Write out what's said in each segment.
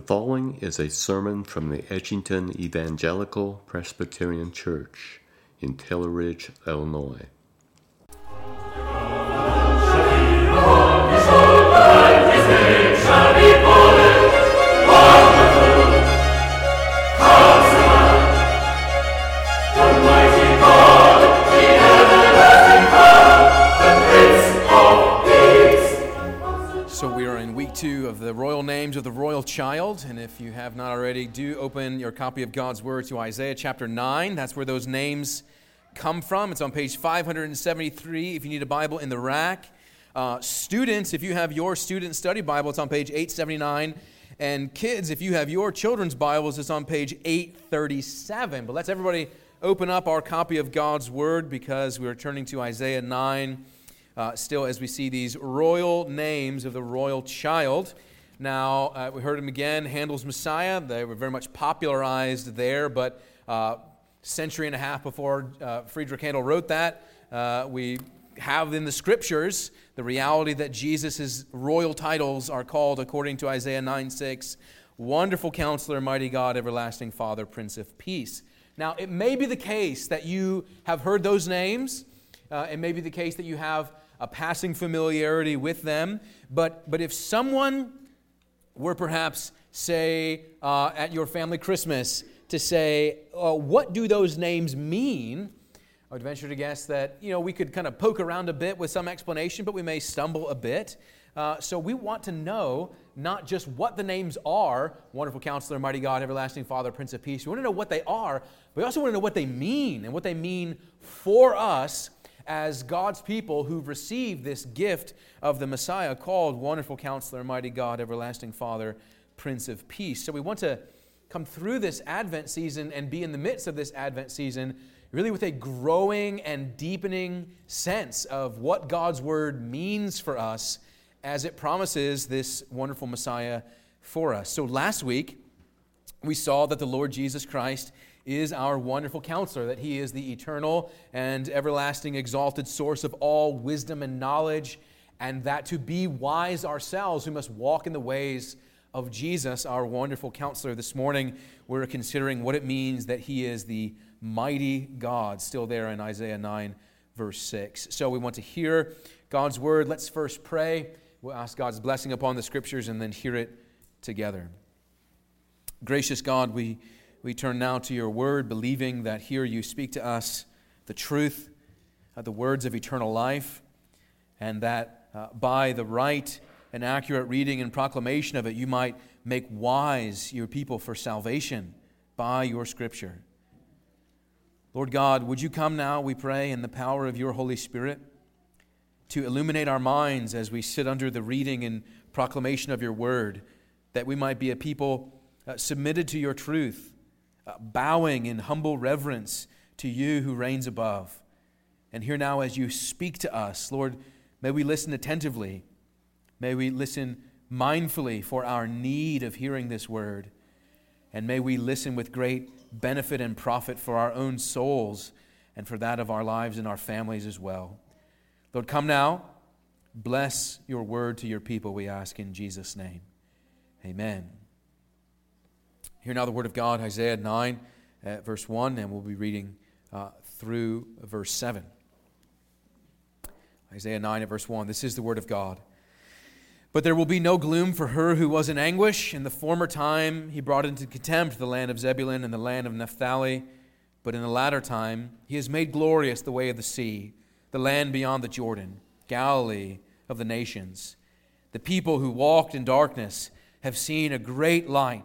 The following is a sermon from the Edgington Evangelical Presbyterian Church in Taylor Ridge, Illinois. Child. And if you have not already, do open your copy of God's Word to Isaiah chapter 9. That's where those names come from. It's on page 573 if you need a Bible in the rack. Uh, students, if you have your student study Bible, it's on page 879. And kids, if you have your children's Bibles, it's on page 837. But let's everybody open up our copy of God's Word because we're turning to Isaiah 9. Uh, still, as we see these royal names of the royal child. Now, uh, we heard him again, Handel's Messiah. They were very much popularized there, but uh, century and a half before uh, Friedrich Handel wrote that, uh, we have in the scriptures the reality that Jesus' royal titles are called, according to Isaiah 9 6, Wonderful Counselor, Mighty God, Everlasting Father, Prince of Peace. Now, it may be the case that you have heard those names. Uh, it may be the case that you have a passing familiarity with them. But, but if someone were perhaps, say, uh, at your family Christmas, to say, uh, what do those names mean? I would venture to guess that, you know, we could kind of poke around a bit with some explanation, but we may stumble a bit. Uh, so we want to know not just what the names are wonderful counselor, mighty God, everlasting Father, Prince of Peace. We want to know what they are, but we also want to know what they mean and what they mean for us as God's people who've received this gift of the Messiah called Wonderful Counselor, Mighty God, Everlasting Father, Prince of Peace. So we want to come through this Advent season and be in the midst of this Advent season really with a growing and deepening sense of what God's Word means for us as it promises this wonderful Messiah for us. So last week, we saw that the Lord Jesus Christ is our wonderful counselor, that he is the eternal and everlasting exalted source of all wisdom and knowledge, and that to be wise ourselves, we must walk in the ways of Jesus, our wonderful counselor. This morning, we're considering what it means that he is the mighty God, still there in Isaiah 9, verse 6. So we want to hear God's word. Let's first pray. We'll ask God's blessing upon the scriptures and then hear it together. Gracious God, we we turn now to your word, believing that here you speak to us the truth, uh, the words of eternal life, and that uh, by the right and accurate reading and proclamation of it, you might make wise your people for salvation by your scripture. Lord God, would you come now, we pray, in the power of your Holy Spirit to illuminate our minds as we sit under the reading and proclamation of your word, that we might be a people uh, submitted to your truth Uh, bowing in humble reverence to you who reigns above. And here now, as you speak to us, Lord, may we listen attentively. May we listen mindfully for our need of hearing this word. And may we listen with great benefit and profit for our own souls and for that of our lives and our families as well. Lord, come now. Bless your word to your people, we ask in Jesus' name. Amen. Hear now the word of God, Isaiah 9, uh, verse 1, and we'll be reading uh, through verse 7. Isaiah 9 at verse 1. This is the word of God. But there will be no gloom for her who was in anguish. In the former time, he brought into contempt the land of Zebulun and the land of Naphtali. But in the latter time, he has made glorious the way of the sea, the land beyond the Jordan, Galilee of the nations. The people who walked in darkness have seen a great light.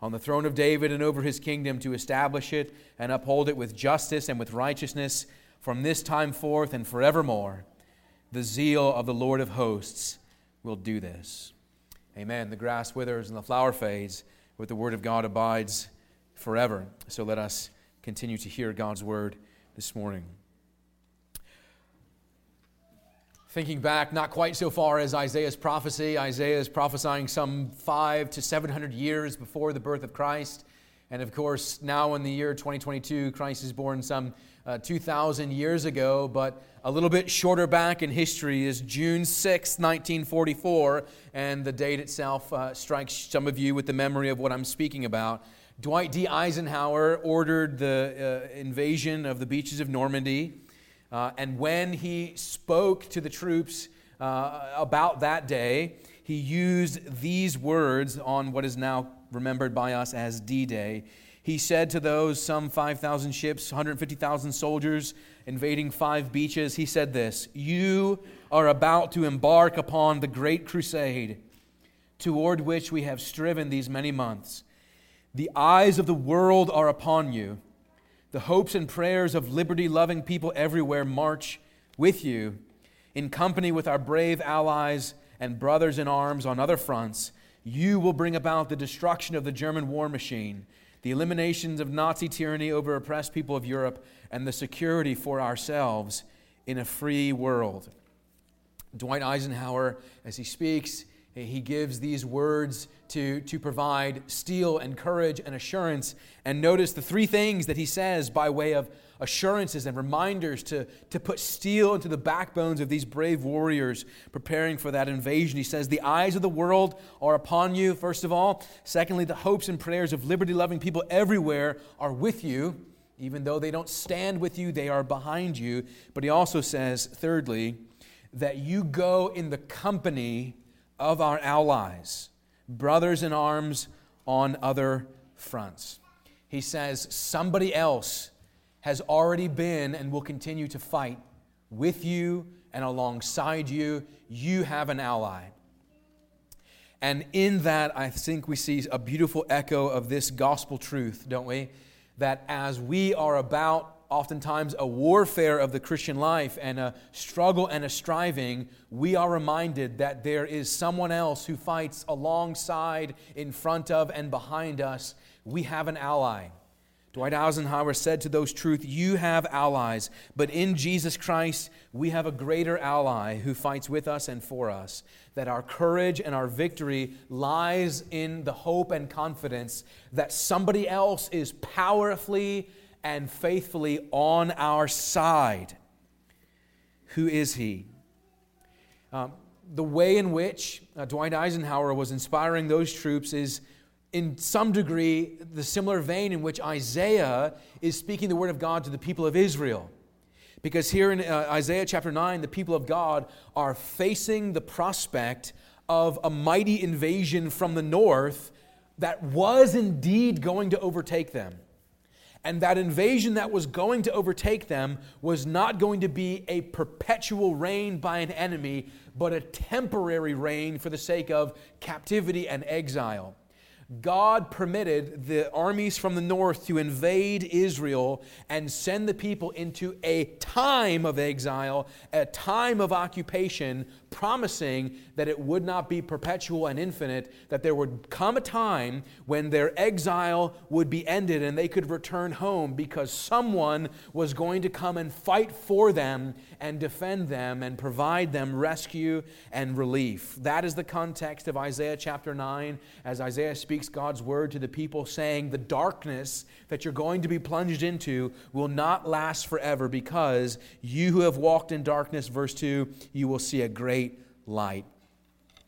On the throne of David and over his kingdom to establish it and uphold it with justice and with righteousness from this time forth and forevermore. The zeal of the Lord of hosts will do this. Amen. The grass withers and the flower fades, but the word of God abides forever. So let us continue to hear God's word this morning. Thinking back, not quite so far as Isaiah's prophecy, Isaiah is prophesying some five to 700 years before the birth of Christ. And of course, now in the year 2022, Christ is born some uh, 2,000 years ago, but a little bit shorter back in history is June 6, 1944, and the date itself uh, strikes some of you with the memory of what I'm speaking about. Dwight D. Eisenhower ordered the uh, invasion of the beaches of Normandy. Uh, and when he spoke to the troops uh, about that day, he used these words on what is now remembered by us as D Day. He said to those some 5,000 ships, 150,000 soldiers invading five beaches, he said this You are about to embark upon the great crusade toward which we have striven these many months. The eyes of the world are upon you. The hopes and prayers of liberty loving people everywhere march with you in company with our brave allies and brothers in arms on other fronts. You will bring about the destruction of the German war machine, the elimination of Nazi tyranny over oppressed people of Europe, and the security for ourselves in a free world. Dwight Eisenhower, as he speaks, he gives these words to, to provide steel and courage and assurance. And notice the three things that he says by way of assurances and reminders to, to put steel into the backbones of these brave warriors preparing for that invasion. He says, The eyes of the world are upon you, first of all. Secondly, the hopes and prayers of liberty loving people everywhere are with you. Even though they don't stand with you, they are behind you. But he also says, thirdly, that you go in the company of our allies brothers in arms on other fronts. He says, somebody else has already been and will continue to fight with you and alongside you. You have an ally. And in that, I think we see a beautiful echo of this gospel truth, don't we? That as we are about oftentimes a warfare of the Christian life and a struggle and a striving, we are reminded that there is someone else who fights alongside, in front of, and behind us. We have an ally. Dwight Eisenhower said to those truth, You have allies, but in Jesus Christ, we have a greater ally who fights with us and for us. That our courage and our victory lies in the hope and confidence that somebody else is powerfully and faithfully on our side. Who is he? Um, the way in which uh, Dwight Eisenhower was inspiring those troops is, in some degree, the similar vein in which Isaiah is speaking the word of God to the people of Israel. Because here in uh, Isaiah chapter 9, the people of God are facing the prospect of a mighty invasion from the north that was indeed going to overtake them. And that invasion that was going to overtake them was not going to be a perpetual reign by an enemy, but a temporary reign for the sake of captivity and exile. God permitted the armies from the north to invade Israel and send the people into a time of exile, a time of occupation, promising that it would not be perpetual and infinite, that there would come a time when their exile would be ended and they could return home because someone was going to come and fight for them and defend them and provide them rescue and relief. That is the context of Isaiah chapter 9 as Isaiah speaks God's word to the people, saying, The darkness that you're going to be plunged into will not last forever because you who have walked in darkness, verse 2, you will see a great light.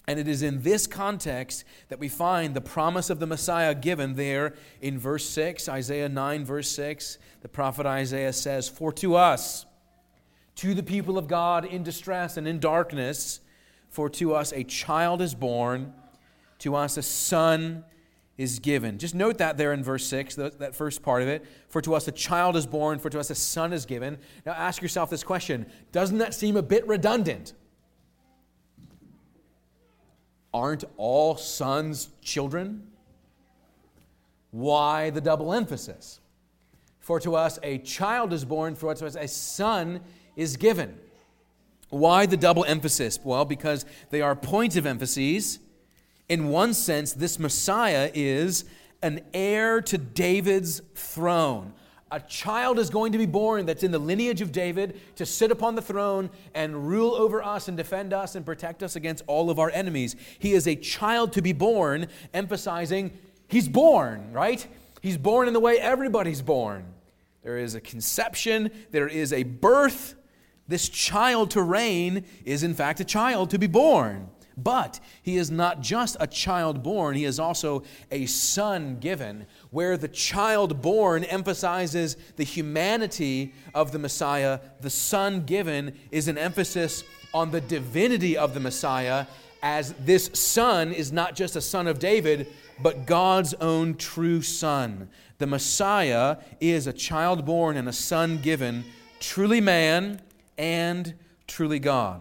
And it is in this context that we find the promise of the Messiah given there in verse 6, Isaiah 9, verse 6. The prophet Isaiah says, For to us, to the people of God in distress and in darkness, for to us a child is born, to us a son is given. Just note that there in verse 6, that first part of it. For to us a child is born, for to us a son is given. Now ask yourself this question Doesn't that seem a bit redundant? Aren't all sons children? Why the double emphasis? For to us a child is born, for to us a son is given. Why the double emphasis? Well, because they are points of emphases. In one sense, this Messiah is an heir to David's throne. A child is going to be born that's in the lineage of David to sit upon the throne and rule over us and defend us and protect us against all of our enemies. He is a child to be born, emphasizing he's born, right? He's born in the way everybody's born. There is a conception, there is a birth, this child to reign is, in fact, a child to be born. But he is not just a child born, he is also a son given, where the child born emphasizes the humanity of the Messiah. The son given is an emphasis on the divinity of the Messiah, as this son is not just a son of David, but God's own true son. The Messiah is a child born and a son given, truly man and truly God.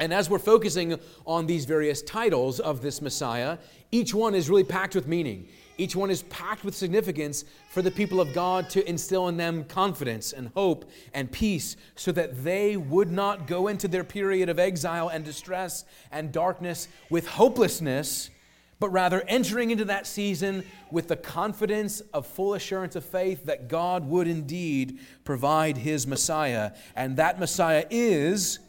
And as we're focusing on these various titles of this Messiah, each one is really packed with meaning. Each one is packed with significance for the people of God to instill in them confidence and hope and peace so that they would not go into their period of exile and distress and darkness with hopelessness, but rather entering into that season with the confidence of full assurance of faith that God would indeed provide his Messiah. And that Messiah is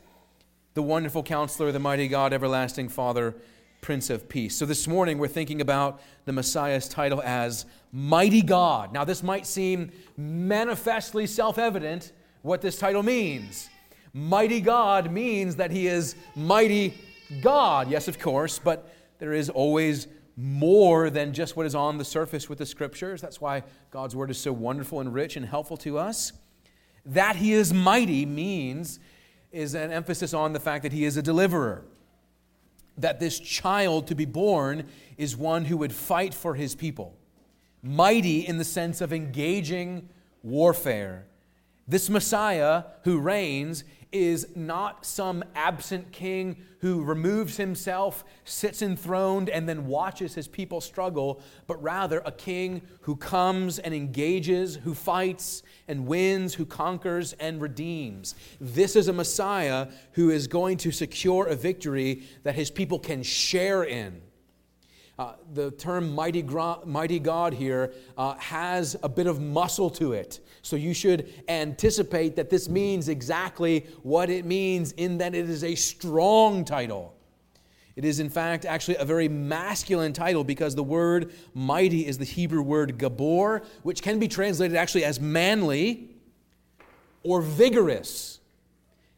the wonderful counselor, the mighty God, everlasting Father, Prince of Peace. So this morning we're thinking about the Messiah's title as Mighty God. Now, this might seem manifestly self evident what this title means. Mighty God means that he is mighty God. Yes, of course, but there is always more than just what is on the surface with the scriptures. That's why God's word is so wonderful and rich and helpful to us. That he is mighty means is an emphasis on the fact that he is a deliverer. That this child to be born is one who would fight for his people. Mighty in the sense of engaging warfare. This Messiah who reigns is not some absent king who removes himself, sits enthroned, and then watches his people struggle, but rather a king who comes and engages, who fights and wins, who conquers and redeems. This is a Messiah who is going to secure a victory that his people can share in. Uh, the term mighty, mighty God here uh, has a bit of muscle to it. So you should anticipate that this means exactly what it means in that it is a strong title. It is, in fact, actually a very masculine title because the word mighty is the Hebrew word gabor, which can be translated actually as manly or vigorous.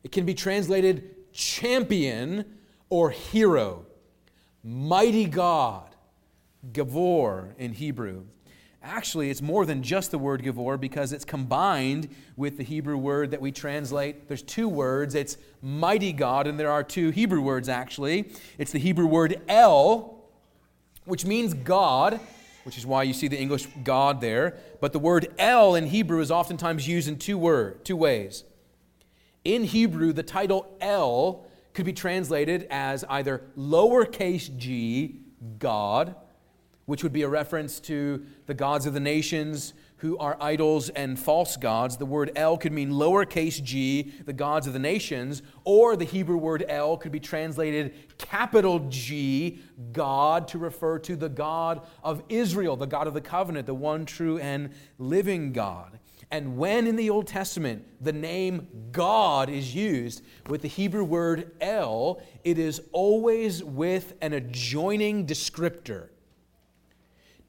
It can be translated champion or hero. Mighty God, Gavor in Hebrew. Actually, it's more than just the word Gavor because it's combined with the Hebrew word that we translate. There's two words. It's mighty God, and there are two Hebrew words actually. It's the Hebrew word El, which means God, which is why you see the English God there. But the word El in Hebrew is oftentimes used in two word, two ways. In Hebrew, the title El could be translated as either lowercase g, God, which would be a reference to the gods of the nations who are idols and false gods. The word El could mean lowercase g, the gods of the nations, or the Hebrew word El could be translated capital G, God, to refer to the God of Israel, the God of the covenant, the one true and living God. And when in the Old Testament the name God is used with the Hebrew word El, it is always with an adjoining descriptor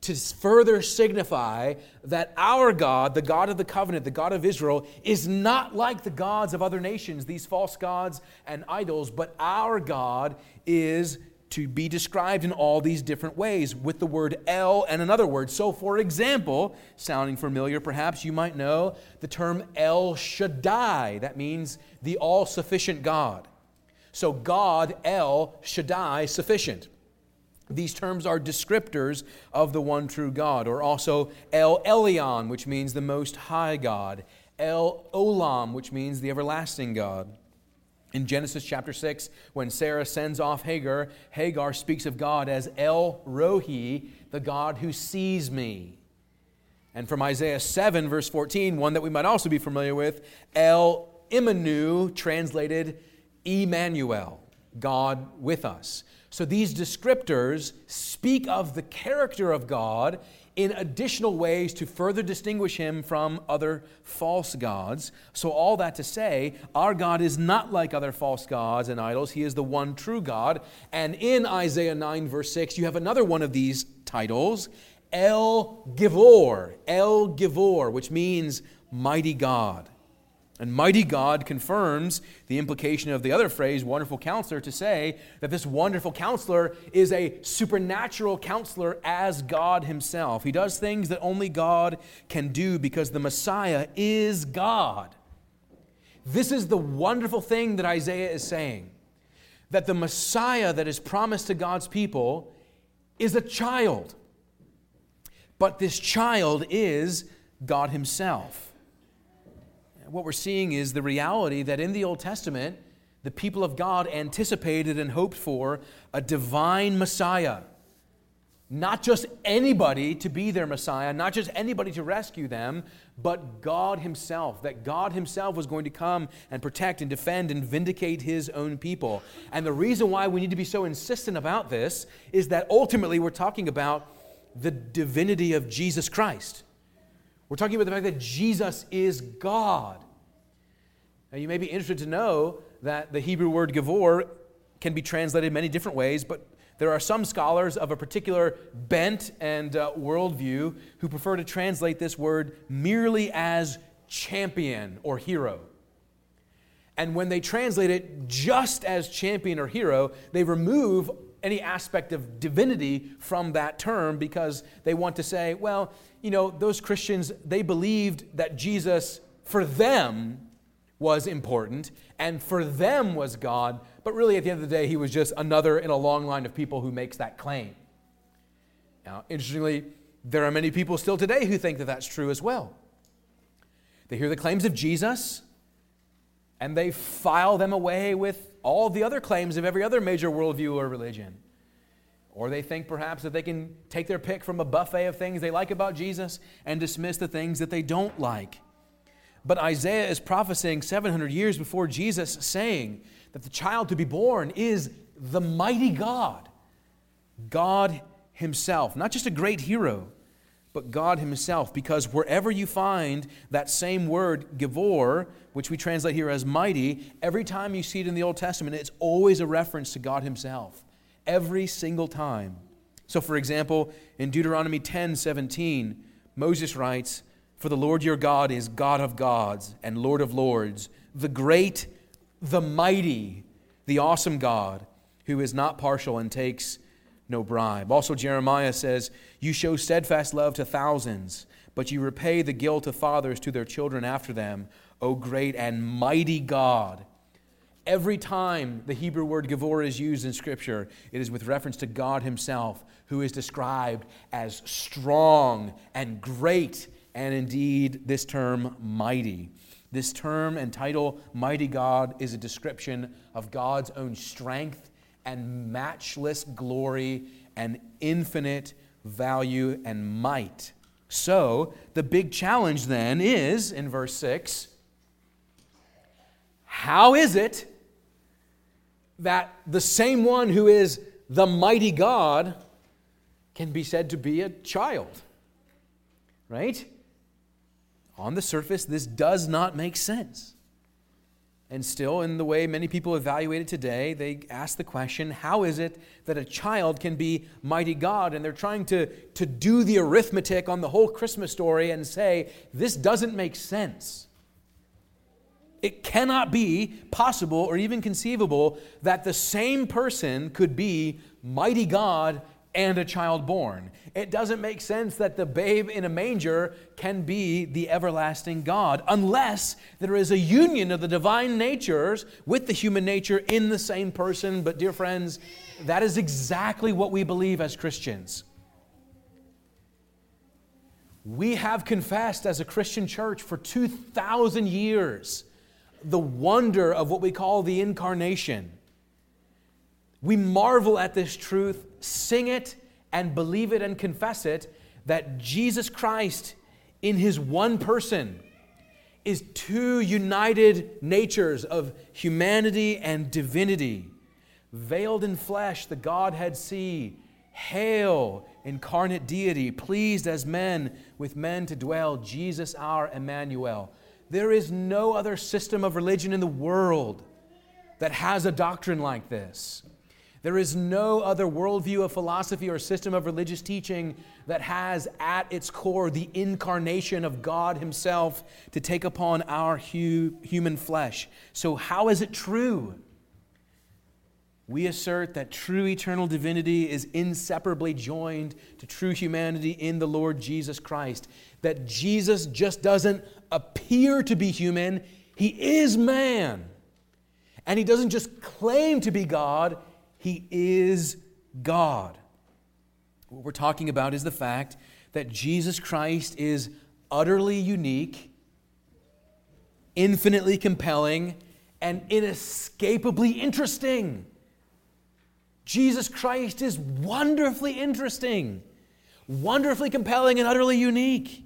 to further signify that our God, the God of the covenant, the God of Israel, is not like the gods of other nations, these false gods and idols, but our God is to be described in all these different ways with the word El and another word. So, for example, sounding familiar perhaps, you might know the term El Shaddai. That means the all sufficient God. So, God, El Shaddai, sufficient. These terms are descriptors of the one true God, or also El Elyon, which means the Most High God, El Olam, which means the everlasting God. In Genesis chapter 6, when Sarah sends off Hagar, Hagar speaks of God as El Roi, the God who sees me. And from Isaiah 7, verse 14, one that we might also be familiar with, El Imanu, translated Emmanuel, God with us. So these descriptors speak of the character of God in additional ways to further distinguish him from other false gods. So, all that to say, our God is not like other false gods and idols. He is the one true God. And in Isaiah 9, verse 6, you have another one of these titles El Givor, El Givor, which means mighty God. And mighty God confirms the implication of the other phrase, wonderful counselor, to say that this wonderful counselor is a supernatural counselor as God himself. He does things that only God can do because the Messiah is God. This is the wonderful thing that Isaiah is saying that the Messiah that is promised to God's people is a child. But this child is God himself what we're seeing is the reality that in the Old Testament, the people of God anticipated and hoped for a divine Messiah. Not just anybody to be their Messiah, not just anybody to rescue them, but God Himself. That God Himself was going to come and protect and defend and vindicate His own people. And the reason why we need to be so insistent about this is that ultimately we're talking about the divinity of Jesus Christ. We're talking about the fact that Jesus is God. Now, you may be interested to know that the Hebrew word gavor can be translated many different ways, but there are some scholars of a particular bent and uh, worldview who prefer to translate this word merely as champion or hero. And when they translate it just as champion or hero, they remove any aspect of divinity from that term because they want to say, well, you know, those Christians, they believed that Jesus, for them, was important and for them was God, but really at the end of the day, he was just another in a long line of people who makes that claim. Now, interestingly, there are many people still today who think that that's true as well. They hear the claims of Jesus and they file them away with all the other claims of every other major worldview or religion. Or they think perhaps that they can take their pick from a buffet of things they like about Jesus and dismiss the things that they don't like. But Isaiah is prophesying 700 years before Jesus, saying that the child to be born is the mighty God, God Himself, not just a great hero, but God Himself, because wherever you find that same word, Givor, which we translate here as mighty, every time you see it in the Old Testament, it's always a reference to God Himself every single time. So, for example, in Deuteronomy 10 17, Moses writes, For the Lord your God is God of gods and Lord of lords, the great, the mighty, the awesome God, who is not partial and takes no bribe. Also, Jeremiah says, You show steadfast love to thousands, but you repay the guilt of fathers to their children after them, O great and mighty God Every time the Hebrew word Gavor is used in Scripture, it is with reference to God Himself, who is described as strong and great, and indeed, this term, mighty. This term and title, Mighty God, is a description of God's own strength and matchless glory and infinite value and might. So, the big challenge then is in verse 6 how is it that the same one who is the mighty God can be said to be a child. Right? On the surface, this does not make sense. And still, in the way many people evaluate it today, they ask the question how is it that a child can be mighty God? And they're trying to, to do the arithmetic on the whole Christmas story and say, this doesn't make sense. It cannot be possible or even conceivable that the same person could be mighty God and a child born. It doesn't make sense that the babe in a manger can be the everlasting God unless there is a union of the divine natures with the human nature in the same person. But, dear friends, that is exactly what we believe as Christians. We have confessed as a Christian church for 2,000 years the wonder of what we call the incarnation. We marvel at this truth, sing it, and believe it and confess it that Jesus Christ, in his one person, is two united natures of humanity and divinity. Veiled in flesh, the Godhead see. Hail, incarnate deity, pleased as men with men to dwell, Jesus our Emmanuel. There is no other system of religion in the world that has a doctrine like this. There is no other worldview of philosophy or system of religious teaching that has at its core the incarnation of God Himself to take upon our hu- human flesh. So, how is it true? We assert that true eternal divinity is inseparably joined to true humanity in the Lord Jesus Christ. That Jesus just doesn't appear to be human, He is man. And He doesn't just claim to be God, He is God. What we're talking about is the fact that Jesus Christ is utterly unique, infinitely compelling, and inescapably interesting. Jesus Christ is wonderfully interesting, wonderfully compelling, and utterly unique.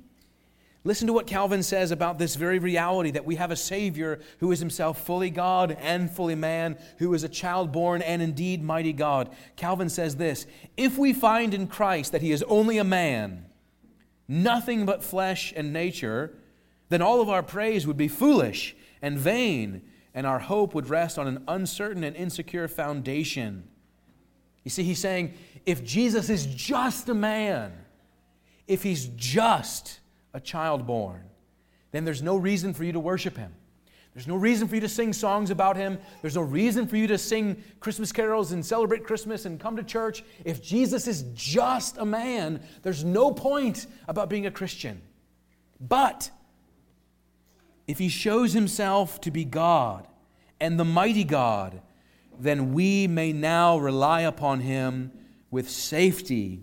Listen to what Calvin says about this very reality that we have a Savior who is himself fully God and fully man, who is a child born and indeed mighty God. Calvin says this If we find in Christ that he is only a man, nothing but flesh and nature, then all of our praise would be foolish and vain, and our hope would rest on an uncertain and insecure foundation. You see, he's saying if Jesus is just a man, if he's just a child born, then there's no reason for you to worship him. There's no reason for you to sing songs about him. There's no reason for you to sing Christmas carols and celebrate Christmas and come to church. If Jesus is just a man, there's no point about being a Christian. But if he shows himself to be God and the mighty God, then we may now rely upon him with safety.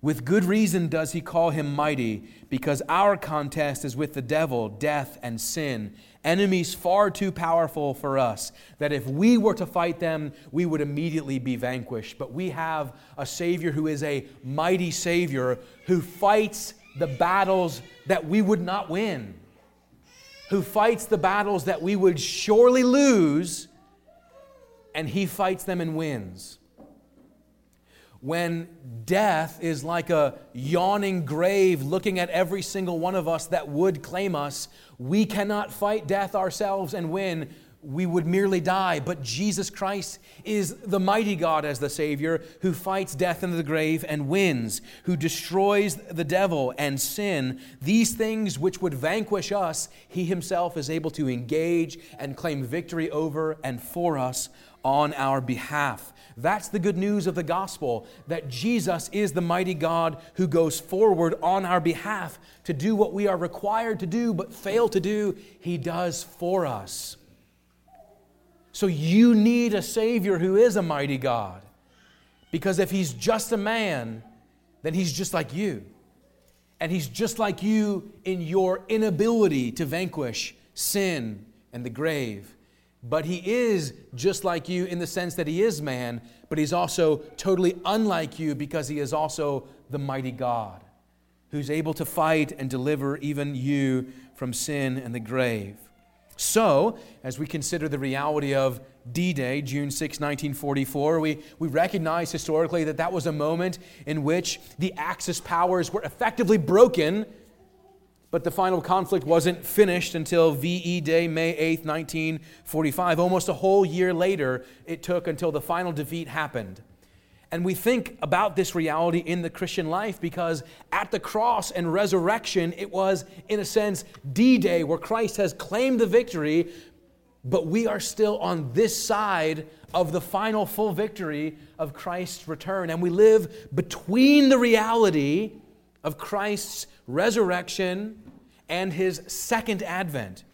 With good reason does he call him mighty, because our contest is with the devil, death, and sin, enemies far too powerful for us, that if we were to fight them, we would immediately be vanquished. But we have a Savior who is a mighty Savior who fights the battles that we would not win, who fights the battles that we would surely lose and he fights them and wins. When death is like a yawning grave looking at every single one of us that would claim us, we cannot fight death ourselves and win we would merely die. But Jesus Christ is the mighty God as the Savior who fights death in the grave and wins, who destroys the devil and sin. These things which would vanquish us, He Himself is able to engage and claim victory over and for us on our behalf. That's the good news of the gospel that Jesus is the mighty God who goes forward on our behalf to do what we are required to do but fail to do. He does for us. So you need a Savior who is a mighty God. Because if He's just a man, then He's just like you. And He's just like you in your inability to vanquish sin and the grave. But He is just like you in the sense that He is man, but He's also totally unlike you because He is also the mighty God who's able to fight and deliver even you from sin and the grave. So, as we consider the reality of D Day, June 6, 1944, we, we recognize historically that that was a moment in which the Axis powers were effectively broken, but the final conflict wasn't finished until VE Day, May 8, 1945. Almost a whole year later, it took until the final defeat happened. And we think about this reality in the Christian life because at the cross and resurrection, it was, in a sense, D Day, where Christ has claimed the victory. but we are still on this side of the final full victory of Christ's return. And we live between the reality of Christ's resurrection and his second advent.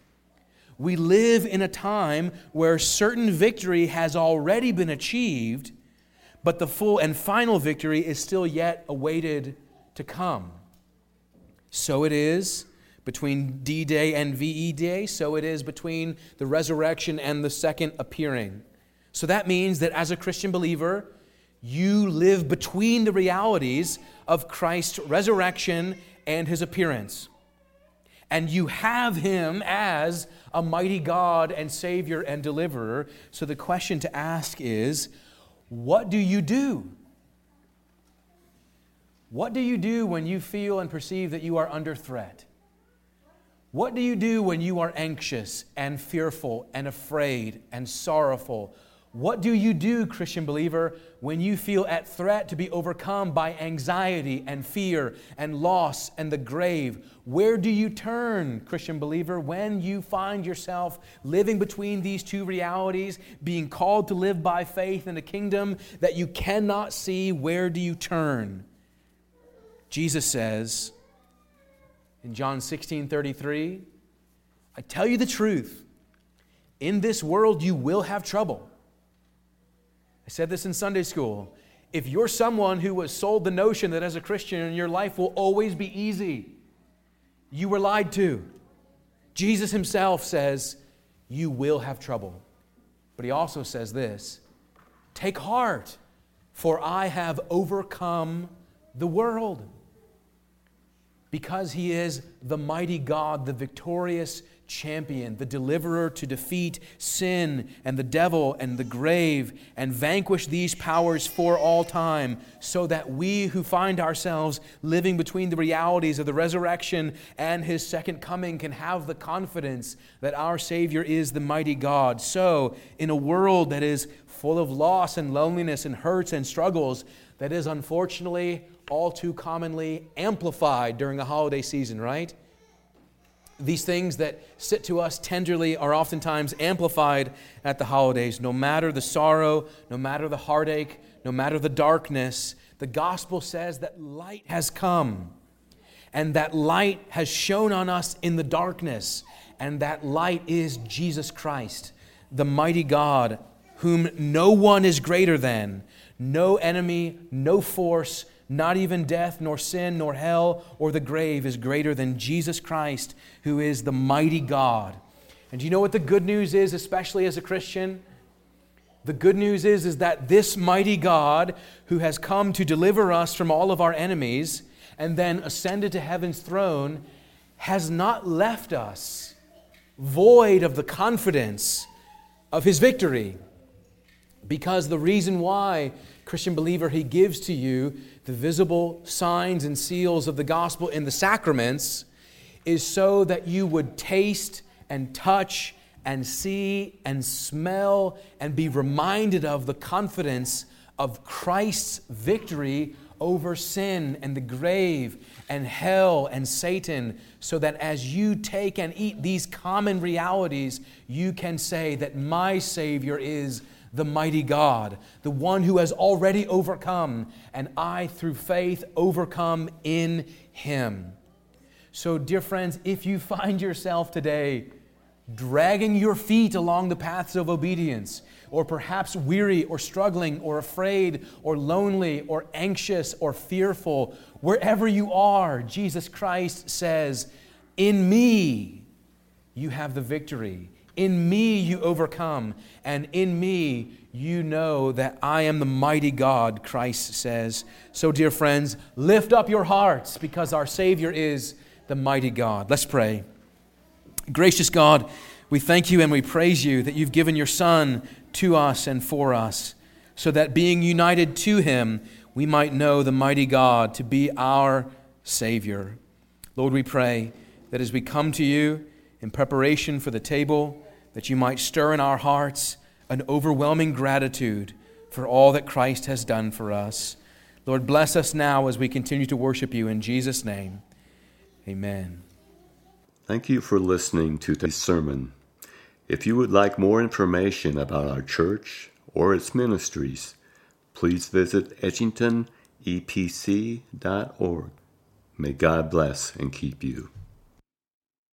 We live in a time where certain victory has already been achieved, but the full and final victory is still yet awaited to come. So it is between D Day and VE Day, so it is between the resurrection and the second appearing. So that means that as a Christian believer, you live between the realities of Christ's resurrection and his appearance. And you have him as a mighty God and Savior and deliverer. So the question to ask is what do you do? What do you do when you feel and perceive that you are under threat? What do you do when you are anxious and fearful and afraid and sorrowful? What do you do, Christian believer, when you feel at threat to be overcome by anxiety and fear and loss and the grave? Where do you turn, Christian believer, when you find yourself living between these two realities, being called to live by faith in a kingdom that you cannot see? Where do you turn? Jesus says, in John 16 33, I tell you the truth. In this world, you will have trouble. I said this in Sunday school. If you're someone who was sold the notion that as a Christian, your life will always be easy, you were lied to. Jesus himself says, You will have trouble. But he also says this Take heart, for I have overcome the world because he is the mighty God, the victorious champion, the deliverer to defeat sin and the devil and the grave and vanquish these powers for all time, so that we who find ourselves living between the realities of the resurrection and his second coming can have the confidence that our Savior is the mighty God. So, in a world that is full of loss and loneliness and hurts and struggles, that is unfortunately all too commonly amplified during the holiday season, right? These things that sit to us tenderly are oftentimes amplified at the holidays. No matter the sorrow, no matter the heartache, no matter the darkness, the gospel says that light has come. And that light has shone on us in the darkness. And that light is Jesus Christ, the mighty God, whom no one is greater than, no enemy, no force, not even death, nor sin, nor hell, or the grave is greater than Jesus Christ, who is the mighty God. And do you know what the good news is, especially as a Christian? The good news is, is that this mighty God, who has come to deliver us from all of our enemies and then ascended to heaven's throne, has not left us void of the confidence of his victory. Because the reason why, Christian believer, he gives to you the visible signs and seals of the gospel in the sacraments is so that you would taste and touch and see and smell and be reminded of the confidence of Christ's victory over sin and the grave and hell and Satan, so that as you take and eat these common realities, you can say that my Savior is the mighty God, the one who has already overcome, and I, through faith, overcome in him. So, dear friends, if you find yourself today dragging your feet along the paths of obedience, or perhaps weary or struggling or afraid or lonely or anxious or fearful, wherever you are, Jesus Christ says, In me you have the victory. In me you overcome, and in me you know that I am the mighty God, Christ says. So, dear friends, lift up your hearts because our Savior is the mighty God. Let's pray. Gracious God, we thank you and we praise you that you've given your Son to us and for us, so that being united to him, we might know the mighty God to be our Savior. Lord, we pray that as we come to you in preparation for the table, that you might stir in our hearts an overwhelming gratitude for all that Christ has done for us. Lord, bless us now as we continue to worship you in Jesus' name. Amen. Thank you for listening to this sermon. If you would like more information about our church or its ministries, please visit edgingtonepc.org. May God bless and keep you.